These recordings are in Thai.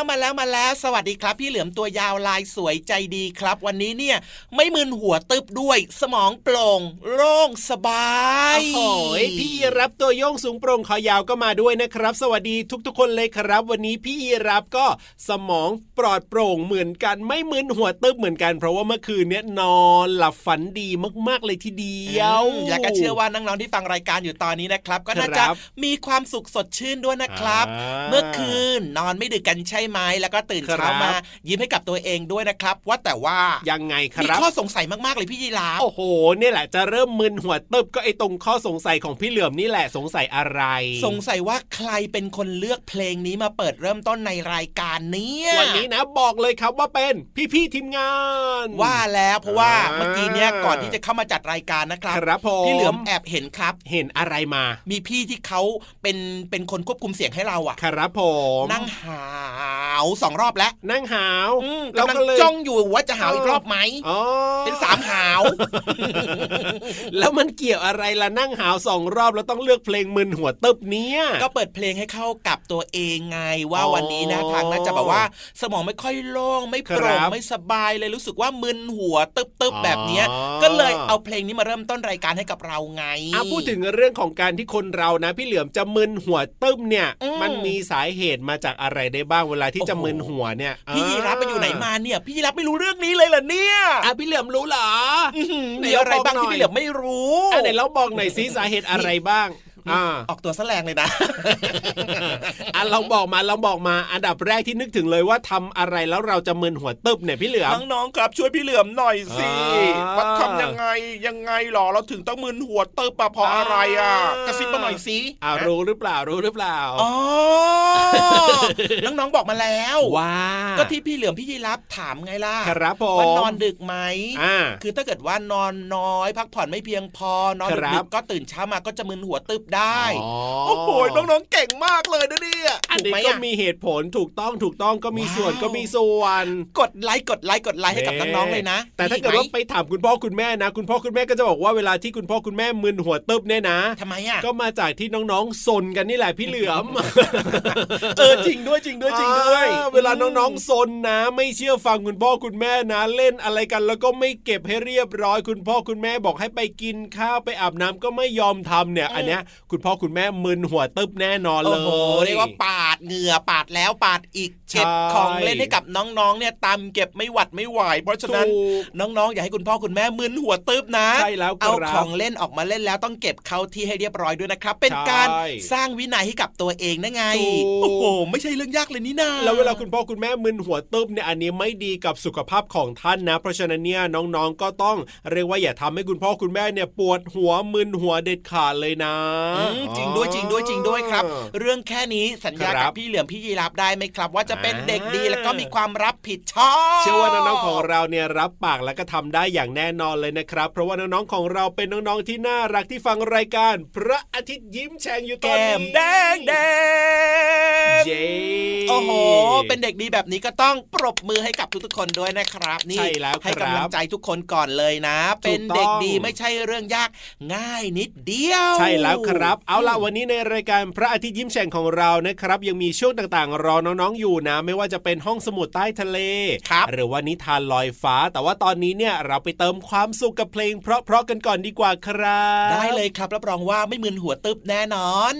แล้วมาแล้วมาแล้วมาแล้วสวัสดีครับ พี่เหลือมตัวยาวลายสวยใจดีครับ วันนี้เนี่ยไม่มึนหัวตึบด้วย สมองโปร่งโล่งสบายโอ้โหพี่ยีรับตัวโยงสูงโปร่งคอยาวก็มาด้วยนะครับ สวัสดีทุกๆ คนเลยครับ วันนี้พี่ยีรับก็สมองปลอดโปร่งเหมือนกัน ไม่มึนหัวตึบเหมือนกัน เพราะว่าเมื่อคืนเนี้ยนอนหลับฝันดีมากๆเลยทีเดียวและก็เชื่อว่าน้องๆที่ฟังรายการอยู่ตอนนี้นะครับ ก็น่าคจะรับมีความสุขสดชื่นด้วยนะครับอ่าเมื่อคืนนอนไม่ดึกกันใช่ไหมแล้วก็ตื่นครับเช้ามา ยิ้มให้กับตัวเองด้วยนะครับ ว่าแต่ว่ายังไงคมีรับข้อสงสัยมากๆเลยพี่ยีราฟโอ้โหเนี่ยแหละจะเริ่มมึนหัวตึบก็ไอตรงข้อสงสัยของพี่เหลือมนี่แหละสงสัยอะไร สงสัยว่าใครเป็นคนเลือกเพลงนี้มาเปิดเริ่มต้นในรายการเนี่ยวันนี้นะบอกเลยครับว่าเป็นพี่ๆทีมงาน ว่าแล้วเพราะว่าอ่าเมื่อกี้เนี่ยก่อนที่จะเข้ามาจัดรายการนะครับครับผมพี่เหลือมแอบเห็นครับ เห็นอะไรมา มีพี่ที่เขาเป็นเป็นคนควบคุมเสียงให้เราอะครับผมนั่งหาาวสองรอบแล้วนั่งหาวอืมเรากำลังก็เลยจ้องอยู่ว่าจะหาวอีกรอบไหมอ๋อเป็นสามหาว แล้วมันเกี่ยวอะไรล่ะนั่งหาวสองรอบแล้วต้องเลือกเพลงมึนหัวตึบเนี้ยก็เปิดเพลงให้เข้ากับตัวเองไงว่าอ๋อวันนี้นะทางน่าจะแบบว่า สมองไม่ค่อยโล่งไม่โปร่งครับไม่สบายเลยรู้สึกว่ามึนหัวตึบอ๋อๆแบบเนี้ย ก็เลยเอาเพลงนี้มาเริ่มต้นรายการให้กับเราไงอะพูดถึงเรื่องของการที่คนเรานะ พี่เหลือมจะมึนหัวตึ้มเนี่ยอืมมันมีสาเหตุมาจากอะไรได้บ้างเวลาที่จะโอ้โหมึนหัวเนี่ยพี่ยีรับไปอยู่ไหนมาเนี่ย พี่ยีรับไม่รู้เรื่องนี้เลยเหรอเนี่ยอะพี่เหลือมรู้เหรออื้อหือไหนมีอะไรบ้างบอกหน่อยที่พี่เหลือมไม่รู้อะไหนเราบอกหน่อยซิสาเหตุอะไรบ้าง อ่าออกตัวแสลงเลยนะอะเราบอกมาเราบอกมา อันดับแรกที่นึกถึงเลยว่าทำอะไรแล้วเราจะมึนหัวตึบเนี่ยพี่เหลือมน้องๆครับช่วยพี่เหลือมหน่อยสิอ่าว่าทำยังไงยังไงหรอเราถึงต้องมึนหัวเติบปะเพราะอะไรอะอ่ากระซิบมาหน่อยสิอ่ารู้หรือเปล่ารู้หรือเปล่าอ๋อน้องๆบอกมาแล้วว่าก็ที่พี่เหลือมพี่ยีรับถามไงล่ะครับผมว่านอนดึกไหมอ่าคือถ้าเกิดว่านอนน้อย พักผ่อนไม่เพียงพอนอนครัดึบกๆก็ตื่นเช้ามาก็จะมึนหัวตึบได้อ๋อโอ้โหน้องๆเก่งมากเลยนะเนี่ยอันนี้ถูไหมก็อะมีเหตุผลถูกต้องถูกต้องก็มีว้าวส่วนก็มีส่วน กดไลค์กดไลค์กดไลค์ให้กับน้องๆเลยนะ แต่ถ้าเกิดว่าไปถามคุณพ่อคุณแม่นะ คุณพ่อคุณแม่ก็จะบอกว่าเวลาที่คุณพ่อคุณแม่มึนหัวตึบเนี่ยนะทำไมอะก็มาจากที่น้องๆซนกันนี่แหละพี่เหลือมเออจริงด้วยจริงด้วยจริงด้วยอ่าเวลาน้องๆซนนะ ไม่เชื่อฟังคุณพ่อคุณแม่นะ เล่นอะไรกัน แล้วก็ไม่เก็บให้เรียบร้อย คุณพ่อคุณแม่บอกให้ไปกินข้าวไปอาบน้ำก็ไม่ยอมทำเนี่ย อันเนี้ยคุณพ่อคุณแม่มึนหัวตึบแน่นอนเลโอ้ยโหเรียกว่าปาดเหงื่อปาดแล้วปาดอีกใช่เก็บของเล่นให้กับน้องๆเนี่ยตามเก็บไม่หวัดไม่ไหวเพราะฉะนั้นถูกน้องๆ อย่าให้คุณพ่อคุณแม่มึนหัวตึบนะใช่แล้วครับเอาของเล่นออกมาเล่นแล้วต้องเก็บเข้าที่ให้เรียบร้อยด้วยนะครับ เป็นการใช่สร้างวินัยให้กับตัวเองนะไงถูกโอ้โหไม่ใช่เรื่องยากเลยนี่นาแล้วเวลาคุณพ่อคุณแม่มึนหัวตึบเนี่ยอันนี้ไม่ดีกับสุขภาพของท่านนะ เพราะฉะนั้นเนี่ยน้องๆก็ต้องเรียกว่าอย่าทำให้คุณพ่อคุณแม่เนี่ยปวดหัวมึนหัวเด็ดขาดเลยนะอืมจริงด้วยจริงด้วยจริงด้วยครับอ๋อเรื่องแค่นี้สัญญาครักับบพี่เหลือมพี่ยีรับได้ไหมครับ ว่าจะเป็นอ่าเด็กดีแล้วก็มีความรับผิดชอบเชื่อว่าน้องๆของเราเนี่ยรับปากแล้วก็ทำได้อย่างแน่นอนเลยนะครับ เพราะว่าน้องๆของเราเป็นน้องๆที่น่ารักที่ฟังรายการ พระอาทิตย์ยิ้มแฉ่งอยู่ตอนแก้นี้มแดงแดงเย้โอ้โห เป็นเด็กดีแบบนี้ก็ต้องปรบมือให้กับทุกๆคนด้วยนะครับ นี่ใช่แล้วครับให้กำลังใจทุกคนก่อนเลยนะ เป็นเด็กดีถูกต้องไม่ใช่เรื่องยากง่ายนิดเดียว ใช่แล้วครับเอาล่ะวันนี้ในรายการพระอาทิตย์ยิ้มแฉ่งของเรานะครับ ยังมีช่วงต่างๆ รอน้องๆอยู่นะ ไม่ว่าจะเป็นห้องสมุดใต้ทะเลครับหรือว่านิทานลอยฟ้า แต่ว่าตอนนี้เนี่ยเราไปเติมความสุขกับเพลง เพราะๆกันก่อนดีกว่าครับ ได้เลยครับรับรองว่าไม่มึนหัวตึบแน่นอน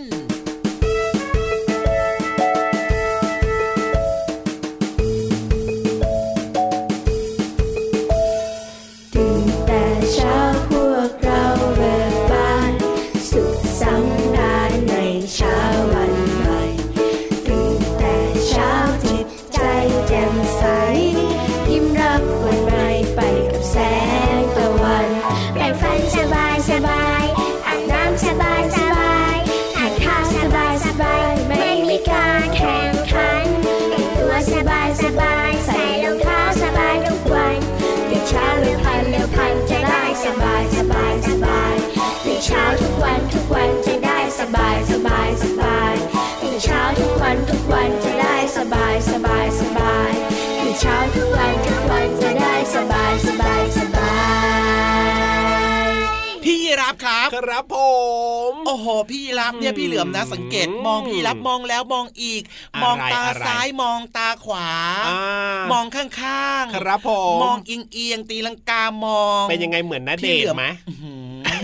ครับครับผม โอ้โห พี่ยีรับเนี่ยพี่เหลือมนะ สังเกตอืมมองพี่ยีรับมองแล้วมองอีกอะไรมองตาอะไรซ้ายมองตาขวาอ่ามองข้างๆ ครับผม มองเอียงเอียงๆตีลังกามอง เป็นยังไงเหมือนนาเดพี่ชเหลือมน์ไหม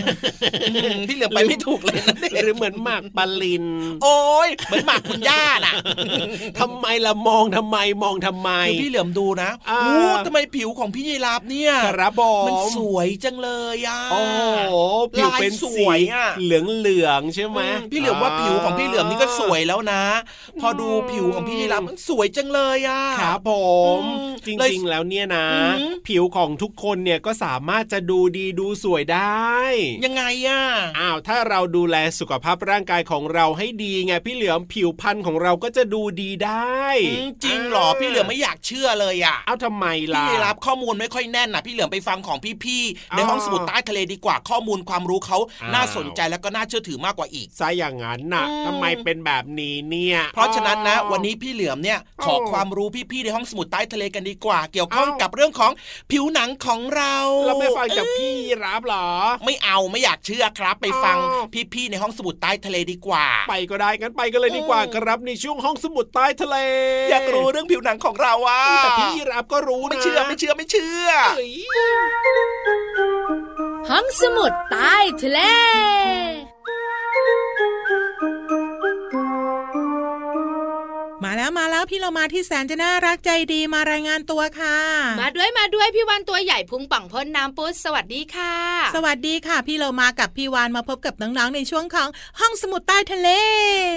อื้อหือพี่เหลือมไปไม่ถูกเลยนะเนี่ยหรือเหมือนหมากปลิน โอ้ยเหมือนหมากคุณย่าน่ะทำไมล่ะมองทำไมมองทำไมคือพี่เหลือมดูนะอ่าโอ้ทำไมผิวของพี่ยีราฟเนี่ยครับผมมันสวยจังเลยอะโอ้โหผิวเป็นลายสสีวยอะเหลืองเหลืองๆใช่ไหมอืมพี่เหลือมว่าผิวของพี่เหลือมนี่ก็สวยแล้วนะ พอดูผิวของพี่ยีราฟมันสวยจังเลยอะครับผมอืมจเลยริงๆแล้วเนี่ยนะอืมผิวของทุกคนเนี่ยก็สามารถจะดูดีดูสวยได้ยังไงอะอ้าวถ้าเราดูแลสุขภาพร่างกายของเราให้ดีไงพี่เหลือมผิวพรรณของเราก็จะดูดีได้อืมจริงเหรอพี่เหลือมไม่อยากเชื่อเลยอะเอาทำไมพี่ล่ะรับข้อมูลไม่ค่อยแน่นนะพี่เหลือมไปฟังของพี่ๆในอ้าวห้องสมุดใต้ทะเลดีกว่าข้อมูลความรู้เขาอ้าวน่าสนใจแล้วก็น่าเชื่อถือมากกว่าอีกซะอย่างนั้นน่ะอืมทำไมเป็นแบบนี้เนี่ย เพราะฉะนั้นนะ วันนี้พี่เหลือมเนี่ยขออ้าวความรู้พี่ๆในห้องสมุดใต้ทะเลกันดีกว่า เกี่ยวข้องอ้าวกับเรื่องของผิวหนังของเราเราไม่ฟังจากพี่รับเหรอ ไม่เอาไม่อยากเชื่อครับ ไปฟังอ้าวพี่ๆในห้องสมุดใต้ทะเลดีกว่า ไปก็ได้งั้นไปกันเลยดีกว่าอืมครับในช่วงห้องสมุดใต้ทะเล อยากรู้เรื่องผิวหนังของเราอะแต่พี่รับก็รู้นะไม่เชื่อไม่เชื่อไม่เชื่อเฮ้ยห้องสมุดใต้ทะเล มาแล้วมาแล้วพี่เรามาที่แสนจะน่ารักใจดีมารายงานตัวค่ะ มาด้วยมาด้วยพี่วันตัวใหญ่พุงป่องพ่นน้ำปุ้สวัสดีค่ะ สวัสดีค่ะ พี่เรามากับพี่วานมาพบกับน้องๆในช่วงของห้องสมุดใต้ทะเล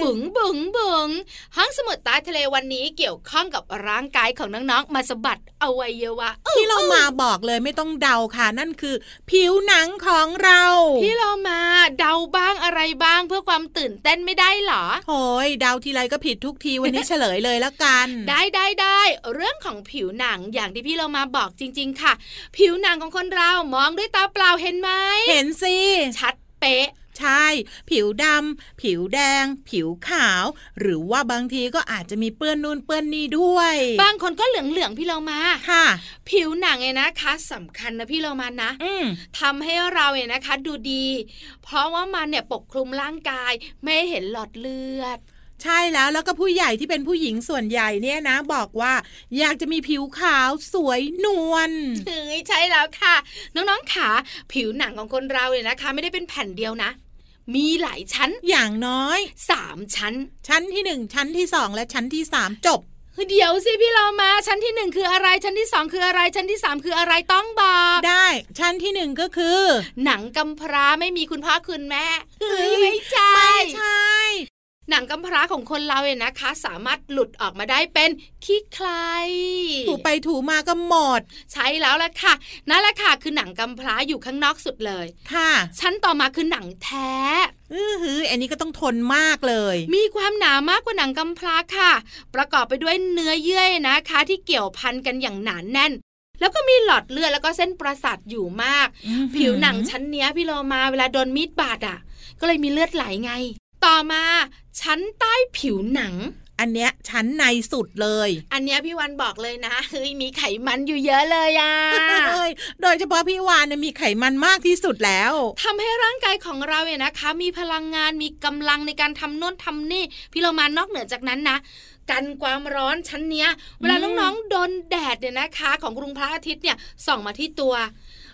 บุ๋งบุ๋งบุ๋งห้องสมุดใต้ทะเลวันนี้เกี่ยวข้องกับร่างกายของน้องๆมาสะบัดอวัยวะพี่เรามาบอกเลยไม่ต้องเดาค่ะ นั่นคือ ผิวหนังของเรา พี่เรามาเดาบ้างอะไรบ้างเพื่อความตื่นเต้นไม่ได้เหรอโอ้ยเดาทีไรก็ผิดทุกทีวันนี้เฉลยเลยแล้วกัน ได้ได้ได้เรื่องของผิวหนังอย่างที่พี่เรามาบอกจริง ๆ ค่ะ ผิวหนังของคนเรามองด้วยตาเปล่าเห็นไหมเห็นสิชัดเป๊ะใช่ ผิวดำ ผิวแดง ผิวขาว หรือว่าบางทีก็อาจจะมีเปื้อนนู่นเปื้อนนี่ด้วย บางคนก็เหลืองเหลืองๆพี่เรามาค่ะ ผิวหนังเนี่ยนะคะสำคัญนะพี่เรามานะอืมทำให้เราเนี่ยนะคะ ดูดี เพราะว่ามันเนี่ยปกคลุมร่างกาย ไม่ให้เห็นหลอดเลือด ใช่แล้วแล้วก็ผู้ใหญ่ที่เป็นผู้หญิงส่วนใหญ่เนี่ยนะ บอกว่าอยากจะมีผิวขาวสวยนวลเฮ้ยใช่แล้วค่ะ น้องๆขาผิวหนังของคนเราเนี่ยนะคะ ไม่ได้เป็นแผ่นเดียวนะมีหลายชั้นอย่างน้อยสามชั้น ชั้นที่หนึ่งชั้นที่สองและชั้นที่สามจบเดี๋ยวสิพี่เรามาชั้นที่หนึ่งคืออะไรชั้นที่สองคืออะไรชั้นที่สามคืออะไรต้องบอกได้ ชั้นที่หนึ่งก็คือ หนังกำพร้าไม่มีคุณพ่อคุณแม่เฮ้ยไม่ใช่ไม่ใช่ หนังกำพร้าของคนเราเนี่ยนะคะ สามารถหลุดออกมาได้เป็นขี้ใคร ถูไปถูมาก็หมด ใช่แล้วล่ะค่ะ นั่นแหละค่ะคือหนังกำพร้าอยู่ข้างนอกสุดเลย ค่ะ ชั้นต่อมาคือหนังแท้อือหืออันนี้ก็ต้องทนมากเลย มีความหนามากกว่าหนังกำพร้าค่ะ ประกอบไปด้วยเนื้อเยื่อนะคะ ที่เกี่ยวพันกันอย่างหนานแน่นแล้วก็มีหลอดเลือดแล้วก็เส้นประสาทอยู่มากอื้อหือผิวหนังชั้นเนี้ยพี่โลมาเวลาโดนมีดบาดอะ ก็เลยมีเลือดไหลไง ต่อมาชั้นใต้ผิวหนัง อันเนี้ยชั้นในสุดเลย อันเนี้ยพี่วันบอกเลยนะเฮ้ยมีไขมันอยู่เยอะเลยอะเอ้ยโดยเฉพาะพี่วานเนี่ยมีไขมันมากที่สุดแล้วทำให้ร่างกายของเราเนี่ยนะคะ มีพลังงานมีกำลังในการทำโน่นทำนี่ พี่เรามานอกเหนือจากนั้นนะกันความร้อนชั้นเนี้ย เวลาอืมน้องๆโดนแดดเนี่ยนะคะ ของกรุงพระอาทิตย์เนี่ยส่องมาที่ตัว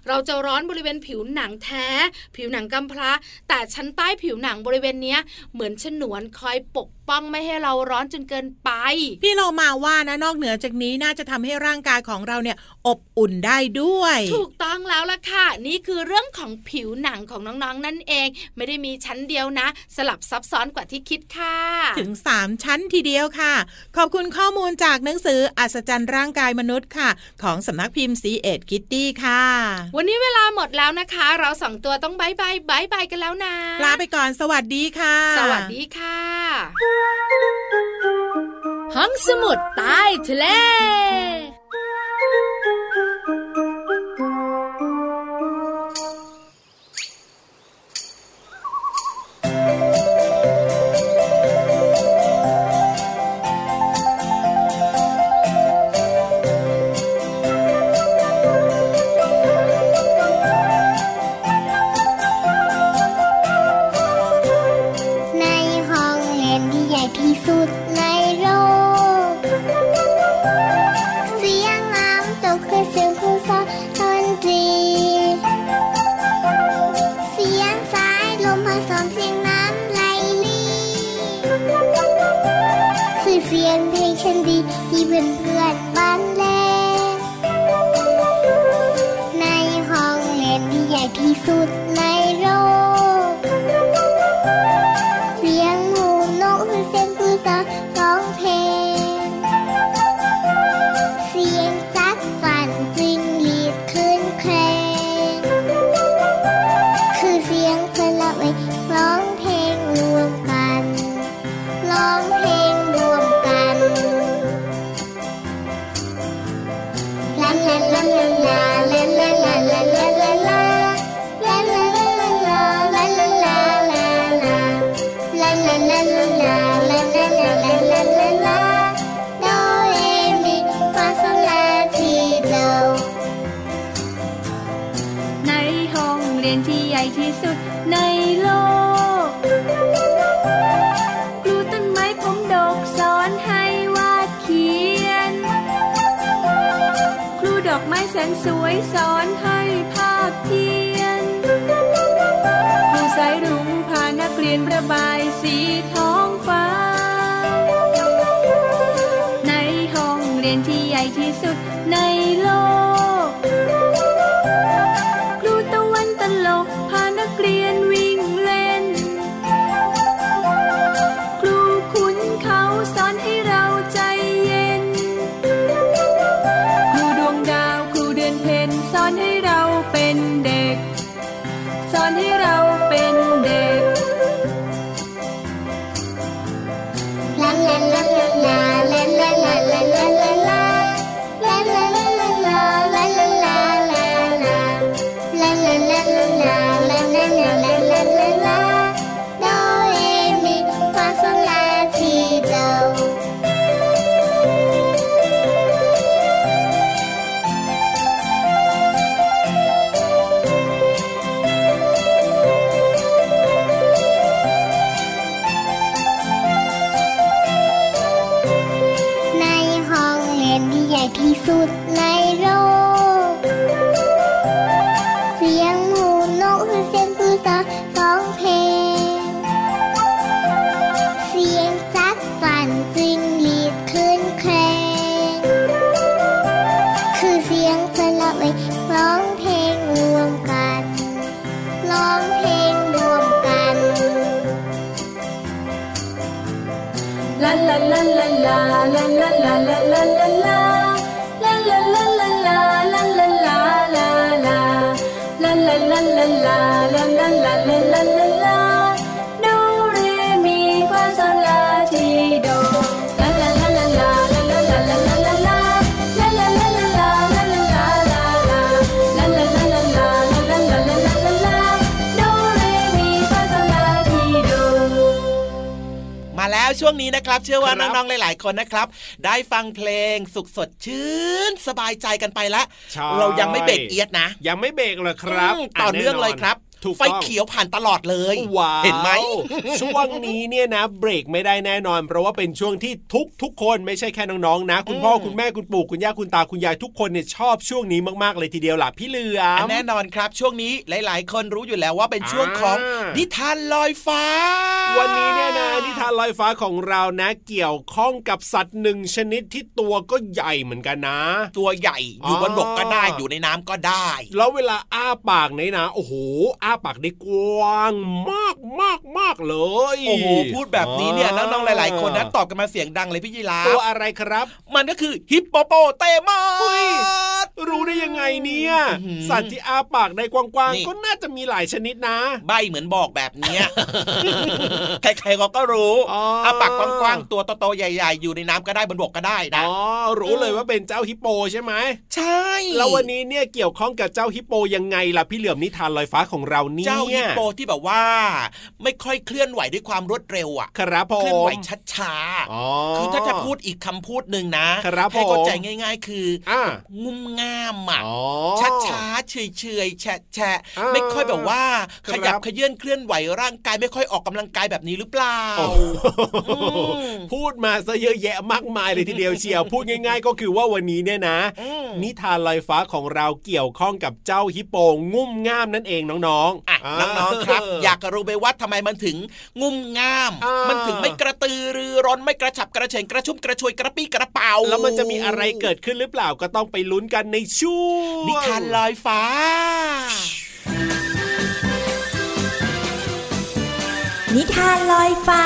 เราจะร้อนบริเวณผิวหนังแท้ ผิวหนังกำพร้า แต่ชั้นใต้ผิวหนังบริเวณเนี้ยเหมือนฉนวนคอยปก ป้องไม่ให้เราร้อนจนเกินไป พี่เรามาว่านะนอกเหนือจากนี้น่าจะทำให้ร่างกายของเราเนี่ยอบอุ่นได้ด้วย ถูกต้องแล้วล่ะค่ะ นี่คือเรื่องของผิวหนังของน้องๆนั่นเอง ไม่ได้มีชั้นเดียวนะ สลับซับซ้อนกว่าที่คิดค่ะ ถึง 3 ชั้นทีเดียวค่ะ ขอบคุณข้อมูลจากหนังสืออัศจรรย์ร่างกายมนุษย์ค่ะ ของสำนักพิมพ์ซีเอ็ดคิดดี้ค่ะ วันนี้เวลาหมดแล้วนะคะ เราสองตัวต้อง bye bye bye bye กันแล้วนะลาไปก่อนสวัสดีค่ะ สวัสดีค่ะห้องสมุดใต้ทะเล สนสวยสอนให้ภาคเพียนผู้สายรุ้งพานักเรียนระบายสีท้องฟ้า ในห้องเรียนที่ใหญ่ที่สุดในโลก la la la la ช่วงนี้นะครับ เชื่อว่าครับน้องๆหลาย ๆ คนนะครับ ได้ฟังเพลงสุขสดชื่น สบายใจกันไปแล้วใช่เรายังไม่เบรกเอียดนะ ยังไม่เบรกเลยครับอืมต่อเนื่องเลยครับถูก ไฟต้องเขียวผ่านตลอดเลยว้าวเห็นไหมช่วงนี้เนี่ยนะ เบรกไม่ได้แน่นอน เพราะว่าเป็นช่วงที่ทุกทุกคนไม่ใช่แค่น้องๆนะ คุณพ่อคุณแม่คุณปู่คุณย่าคุณตาคุณยายทุกคนเนี่ยชอบช่วงนี้มากๆเลยทีเดียวล่ะพี่เหลือมแน่นอนครับ ช่วงนี้หลาย ๆ คนรู้อยู่แล้วว่าเป็นช่วงของอ่านินิทานลอยฟ้า วันนี้เนี่ยนะนิทานลอยฟ้าของเรานะ เกี่ยวข้องกับสัตว์หนึ่งชนิดที่ตัวก็ใหญ่เหมือนกันนะ ตัวใหญ่อยู่บนบกก็ได้อ๋ออยู่ในน้ำก็ได้ แล้วเวลาอ้าปากเนี่ยนะโอ้โหอ้าปากได้กว้างมากมากมากเลย โอ้โหพูดแบบนี้เนี่ยน้องๆหลาย ๆ คนนะตอบกันมาเสียงดังเลยพี่ยีราตัวฟอะไรครับ มันก็คือฮิปโปโปเตมัเฮ้ยสรู้ได้ยังไงเนี่ยอื้อหือสัตว์ที่อ้าปากได้กว้างนี่ๆก็น่าจะมีหลายชนิดนะ ใบเหมือนบอกแบบเนี้ยใครๆเขาก็รู้อ๋ออ่อาปากกว้างๆตัวโตๆใหญ่ ๆ อยู่ในน้ำก็ได้บนบกก็ได้นะอ๋อรู้เลยว่าเป็นเจ้าฮิปโปใช่ไหมใช่แล้ววันนี้เนี่ยเกี่ยวข้องกับเจ้าฮิปโปยังไงล่ะพี่เหลือมนิทานลอยฟ้าของเราเนี่ยเจ้าฮิปโปที่แบบว่า ไม่ค่อยเคลื่อนไหวด้วยความรวดเร็วอะครับผมเคลื่อนไหวช้าอ๋อๆคือถ้าจะพูดอีกคำพูดหนึ่งนะครับให้เข้าใจง่าย ๆ คือออ่างุ่มง่ามอะอ๋อช้าๆเฉยๆแฉะแฉะอ่าไม่ค่อยแบบว่าครับขยับขยื่นเคลื่อนไหวร่างกายไม่ค่อยออกกำลังกายแบบนี้หรือเปล่าโอ้อืมพูดมาซะเยอะแยะมากมายเลยทีเดียวเชียวพูดง่าย ๆ ก็คือว่าวันนี้เนี่ยนะอืมนิทานลอยฟ้าของเราเกี่ยวข้องกับเจ้าฮิปโปงุ่มง่ามนั่นเองน้องๆอะน้องๆครับ อยากรู้ไหมว่าทำไมมันถึงงุ่มง่ามอ่ามัมันถึงไม่กระตือรือร้นไม่กระฉับกระเฉงกระชุ่มกระชวยกระปี้กระเป๋า แล้วมันจะมีอะไรเกิดขึ้นหรือเปล่าก็ต้องไปลุ้นกันในช่วงนิทานลอยฟ้านิทานลอยฟ้า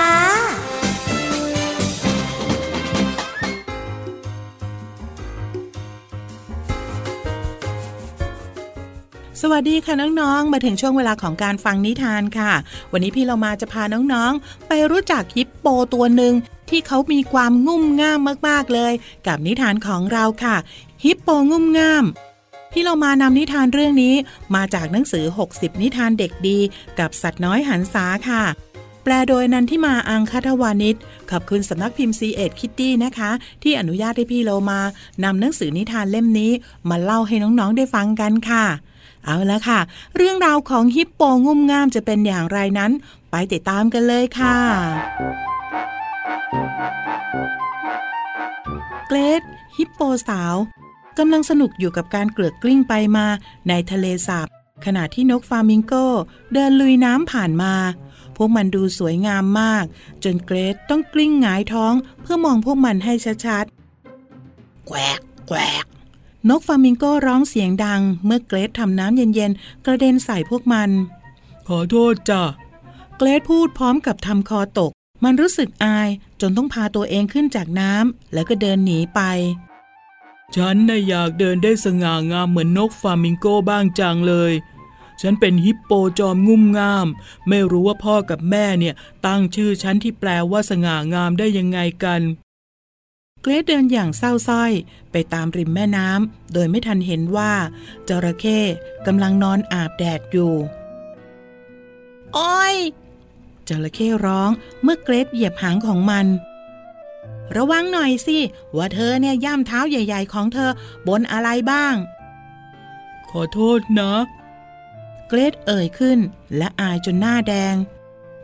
สวัสดีค่ะน้องๆ มาถึงช่วงเวลาของการฟังนิทานค่ะ วันนี้พี่เรามาจะพาน้องๆ ไปรู้จักฮิปโปตัวหนึ่งที่เขามีความงุ่มง่ามมากๆเลย กับนิทานของเราค่ะ ฮิปโปงุ่มง่าม พี่เรามานำนิทานเรื่องนี้มาจากหนังสือ 60 นิทานเด็กดี กับสัตว์น้อยหันษาค่ะ แปลโดยนันทิมาอังคทวานิชขอบคุณสำนักพิมพ์ C ีเอ็ดคิตตี้นะคะ ที่อนุญาตให้พี่เรามานำหนังสือนิทานเล่มนี้ มาเล่าให้น้องๆได้ฟังกันค่ะ เอาละค่ะ เรื่องราวของฮิปโปงุ่มง่ามจะเป็นอย่างไรนั้น ไปติดตามกันเลยค่ะ เกรดฮิปโปสาวกำลังสนุกอยู่กับการเกลือกกลิ้งไปมาในทะเลสาบขณะที่นกฟามิงโกเดินลุยน้ำผ่านมา พวกมันดูสวยงามมาก จนเกรดต้องกลิ้งหงายท้องเพื่อมองพวกมันให้ชัดๆ แกวกแกวก นกฟามิงโกร้องเสียงดัง เมื่อเกรดทำน้ำเย็นๆ กระเด็นใส่พวกมัน ขอโทษจ้ะ เกรดพูดพร้อมกับทำคอตก มันรู้สึกอายจนต้องพาตัวเองขึ้นจากน้ำแล้วก็เดินหนีไป ฉันน่ะอยากเดินได้สง่างามเหมือนนกฟามิงโกบ้างจังเลย ฉันเป็นฮิปโปจอมงุ่มงาม ไม่รู้ว่าพ่อกับแม่เนี่ยตั้งชื่อฉันที่แปลว่าสง่างามได้ยังไงกัน เกรดเดินอย่างเศร้าส้อยไปตามริมแม่น้ำโดยไม่ทันเห็นว่าจระเข้กำลังนอนอาบแดดอยู่โอ้ยจระเข้ร้องเมื่อเกรดเหยียบหางของมัน ระวังหน่อยสิ ว่าเธอเนี่ยย่ำเท้าใหญ่ ๆ ของเธอบนอะไรบ้าง ขอโทษนะ เกรดเอ่ยขึ้นและอายจนหน้าแดง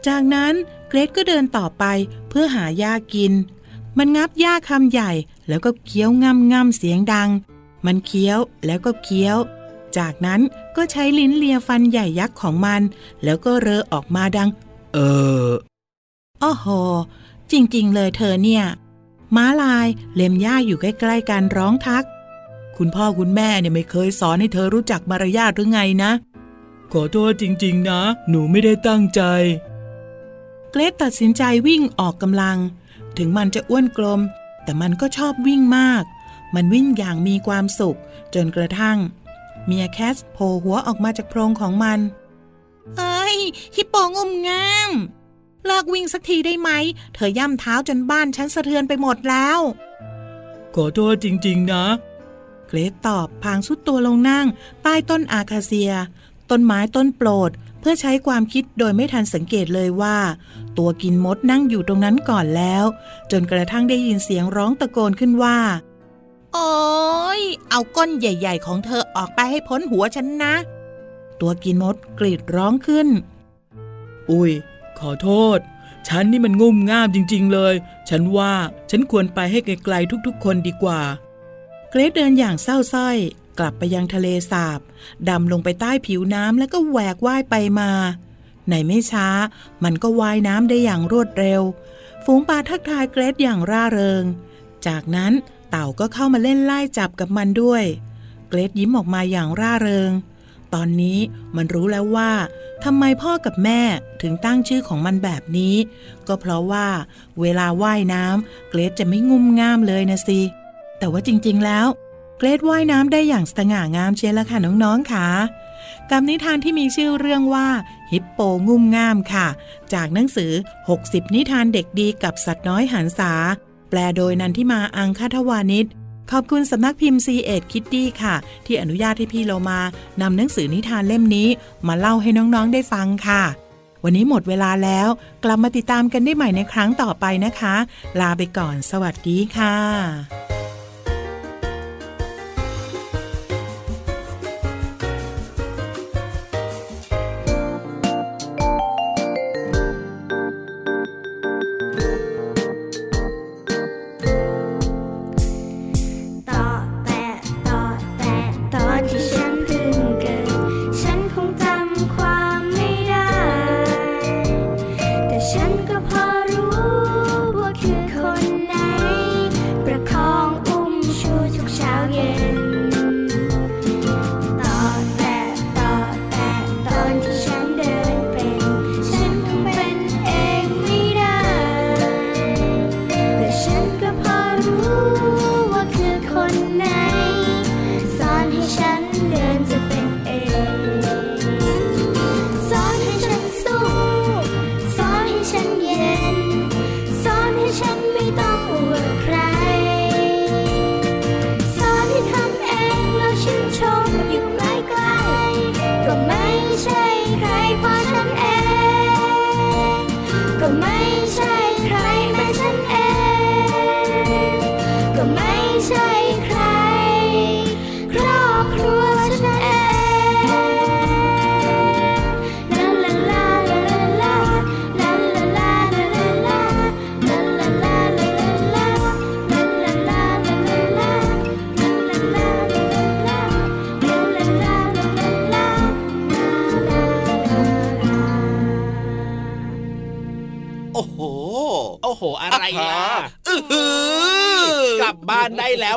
จากนั้นเกรดก็เดินต่อไปเพื่อหาหญ้ากิน มันงับหญ้าคำใหญ่ แล้วก็เคี้ยวง่ำง่ำเสียงดัง มันเคี้ยวแล้วก็เคี้ยว จากนั้นก็ใช้ลิ้นเลียฟันใหญ่ยักษ์ของมัน แล้วก็เรอออกมาดัง เอออ้อโห จริงๆ เลยเธอเนี่ย ม้าลายเล็มหญ้าอยู่ใกล้ๆกันร้องทัก คุณพ่อคุณแม่เนี่ยไม่เคยสอนให้เธอรู้จักมารยาทหรือไงนะ ขอโทษจริง ๆ นะ หนูไม่ได้ตั้งใจ เกรดตัดสินใจวิ่งออกกำลัง ถึงมันจะอ้วนกลม แต่มันก็ชอบวิ่งมาก มันวิ่งอย่างมีความสุข จนกระทั่ง เมียแคสโผล่หัวออกมาจากโพรงของมัน เอ้ย ฮิปโปงมงาม เลิกวิ่งสักทีได้ไหม เธอย่ำเท้าจนบ้านฉันสะเทือนไปหมดแล้ว ขอโทษจริง ๆ นะ เกรดตอบพางสุดตัวลงนั่ง ใต้ต้นอาคาเซีย ต้นไม้ต้นโปรดเพื่อใช้ความคิดโดยไม่ทันสังเกตเลยว่า ตัวกินมดนั่งอยู่ตรงนั้นก่อนแล้ว จนกระทั่งได้ยินเสียงร้องตะโกนขึ้นว่า โอ้ยเอาก้นใหญ่ ๆ ของเธอออกไปให้พ้นหัวฉันนะ ตัวกินมดกรีดร้องขึ้น อุ้ย ขอโทษ ฉันนี่มันงุ่มง่ามจริง ๆ เลย ฉันว่าฉันควรไปให้ไกลๆทุก ๆ คนดีกว่า เกรดเดินอย่างเศร้าส้อยกลับไปยังทะเลสาบดำลงไปใต้ผิวน้ำแล้วก็แหวกว่ายไปมา ในไม่ช้า มันก็ว่ายน้ำได้อย่างรวดเร็ว ฝูงปลาทักทายเกรดอย่างร่าเริง จากนั้นเต่าก็เข้ามาเล่นไล่จับกับมันด้วย เกรดยิ้มออกมาอย่างร่าเริง ตอนนี้มันรู้แล้วว่าทำไมพ่อกับแม่ถึงตั้งชื่อของมันแบบนี้ ก็เพราะว่า เวลาว่ายน้ำเกรดจะไม่งุ่มง่ามเลยนะสิแต่ว่าจริง ๆ แล้ว เกรดว่ายน้ำได้อย่างสง่างามเชียวละค่ะน้องๆค่ะกับนิทานที่มีชื่อเรื่องว่า ฮิปโปงุ่มง่ามค่ะ จากหนังสือ 60 นิทานเด็กดีกับสัตว์น้อยหันษา แปลโดยนันทิมาอังคทวานิชขอบคุณสำนักพิมพ์ C ีเอ็ดคิตตี้ค่ะ ที่อนุญาตให้พี่โลมานำหนังสือนิทานเล่มนี้มาเล่าให้น้องๆได้ฟังค่ะ วันนี้หมดเวลาแล้ว กลับมาติดตามกันได้ใหม่ในครั้งต่อไปนะคะ ลาไปก่อน สวัสดีค่ะ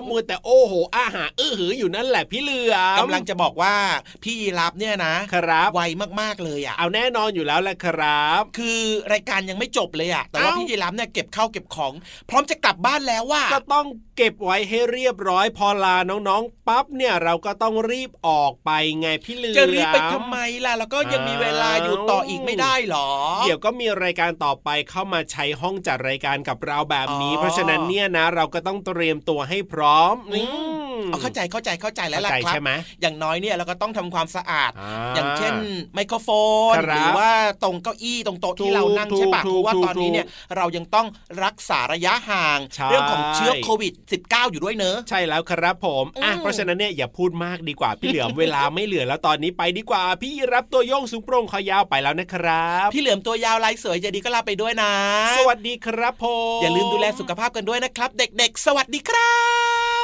แล้วมัวแต่โอ้โหอาหารอื้อหืออยู่นั่นแหละพี่เหลือมกำลังจะบอกว่าพี่ยีรับเนี่ยนะครับไวมากๆเลยอะเอาแน่นอนอยู่แล้วแหละครับ คือรายการยังไม่จบเลยอะแต่ว่าเอ้าพี่ยีรับเนี่ยเก็บข้าวเก็บของ พร้อมจะกลับบ้านแล้วว่าก็ต้องเก็บไว้ให้เรียบร้อยพอลาน้องๆปั๊บเนี่ยเราก็ต้องรีบออกไปไงพี่เหลือมจะรีบไปทำไมล่ะแล้วก็ยังมีเวลาอยู่ต่ออีกไม่ได้หรอ เดี๋ยวก็มีรายการต่อไปเข้ามาใช้ห้องจัดรายการกับเราแบบนี้อ๋อเพราะฉะนั้นเนี่ยนะเราก็ต้องเตรียมตัวให้พร้อมอืนี่ เอาเข้าใจเข้าใจเข้าใจแล้วล่ะเข้าใจครับใช่ไหมอย่างน้อยเนี่ยเราก็ต้องทำความสะอาดอ่าอย่างเช่น ไมโครโฟนครับหรือว่าตรงเก้าอี้ตรงโต๊ะที่เรานั่งถูกใช่ปะถูเพกราะว่าถูกตอนนี้เนี่ยเรายังต้องรักษาระยะห่างใช่เรื่องของเชื้อโควิด -19 อยู่ด้วยเนอะใช่แล้วครับผมอะอืมเพราะฉะนั้นเนี่ยอย่าพูดมากดีกว่าพี่เหลือมเวลาไม่เหลือแล้วตอนนี้ไปดีกว่า พี่รับตัวโยงสูงโปร่งคอยาวไปแล้วนะครับ พี่เหลือมตัวยาวลายสวยใจะดีก็ลาไปด้วยนะ สวัสดีครับผมอย่าลืมดูแลสุขภาพกันด้วยนะครับ เด็กๆ สวัสดีครับ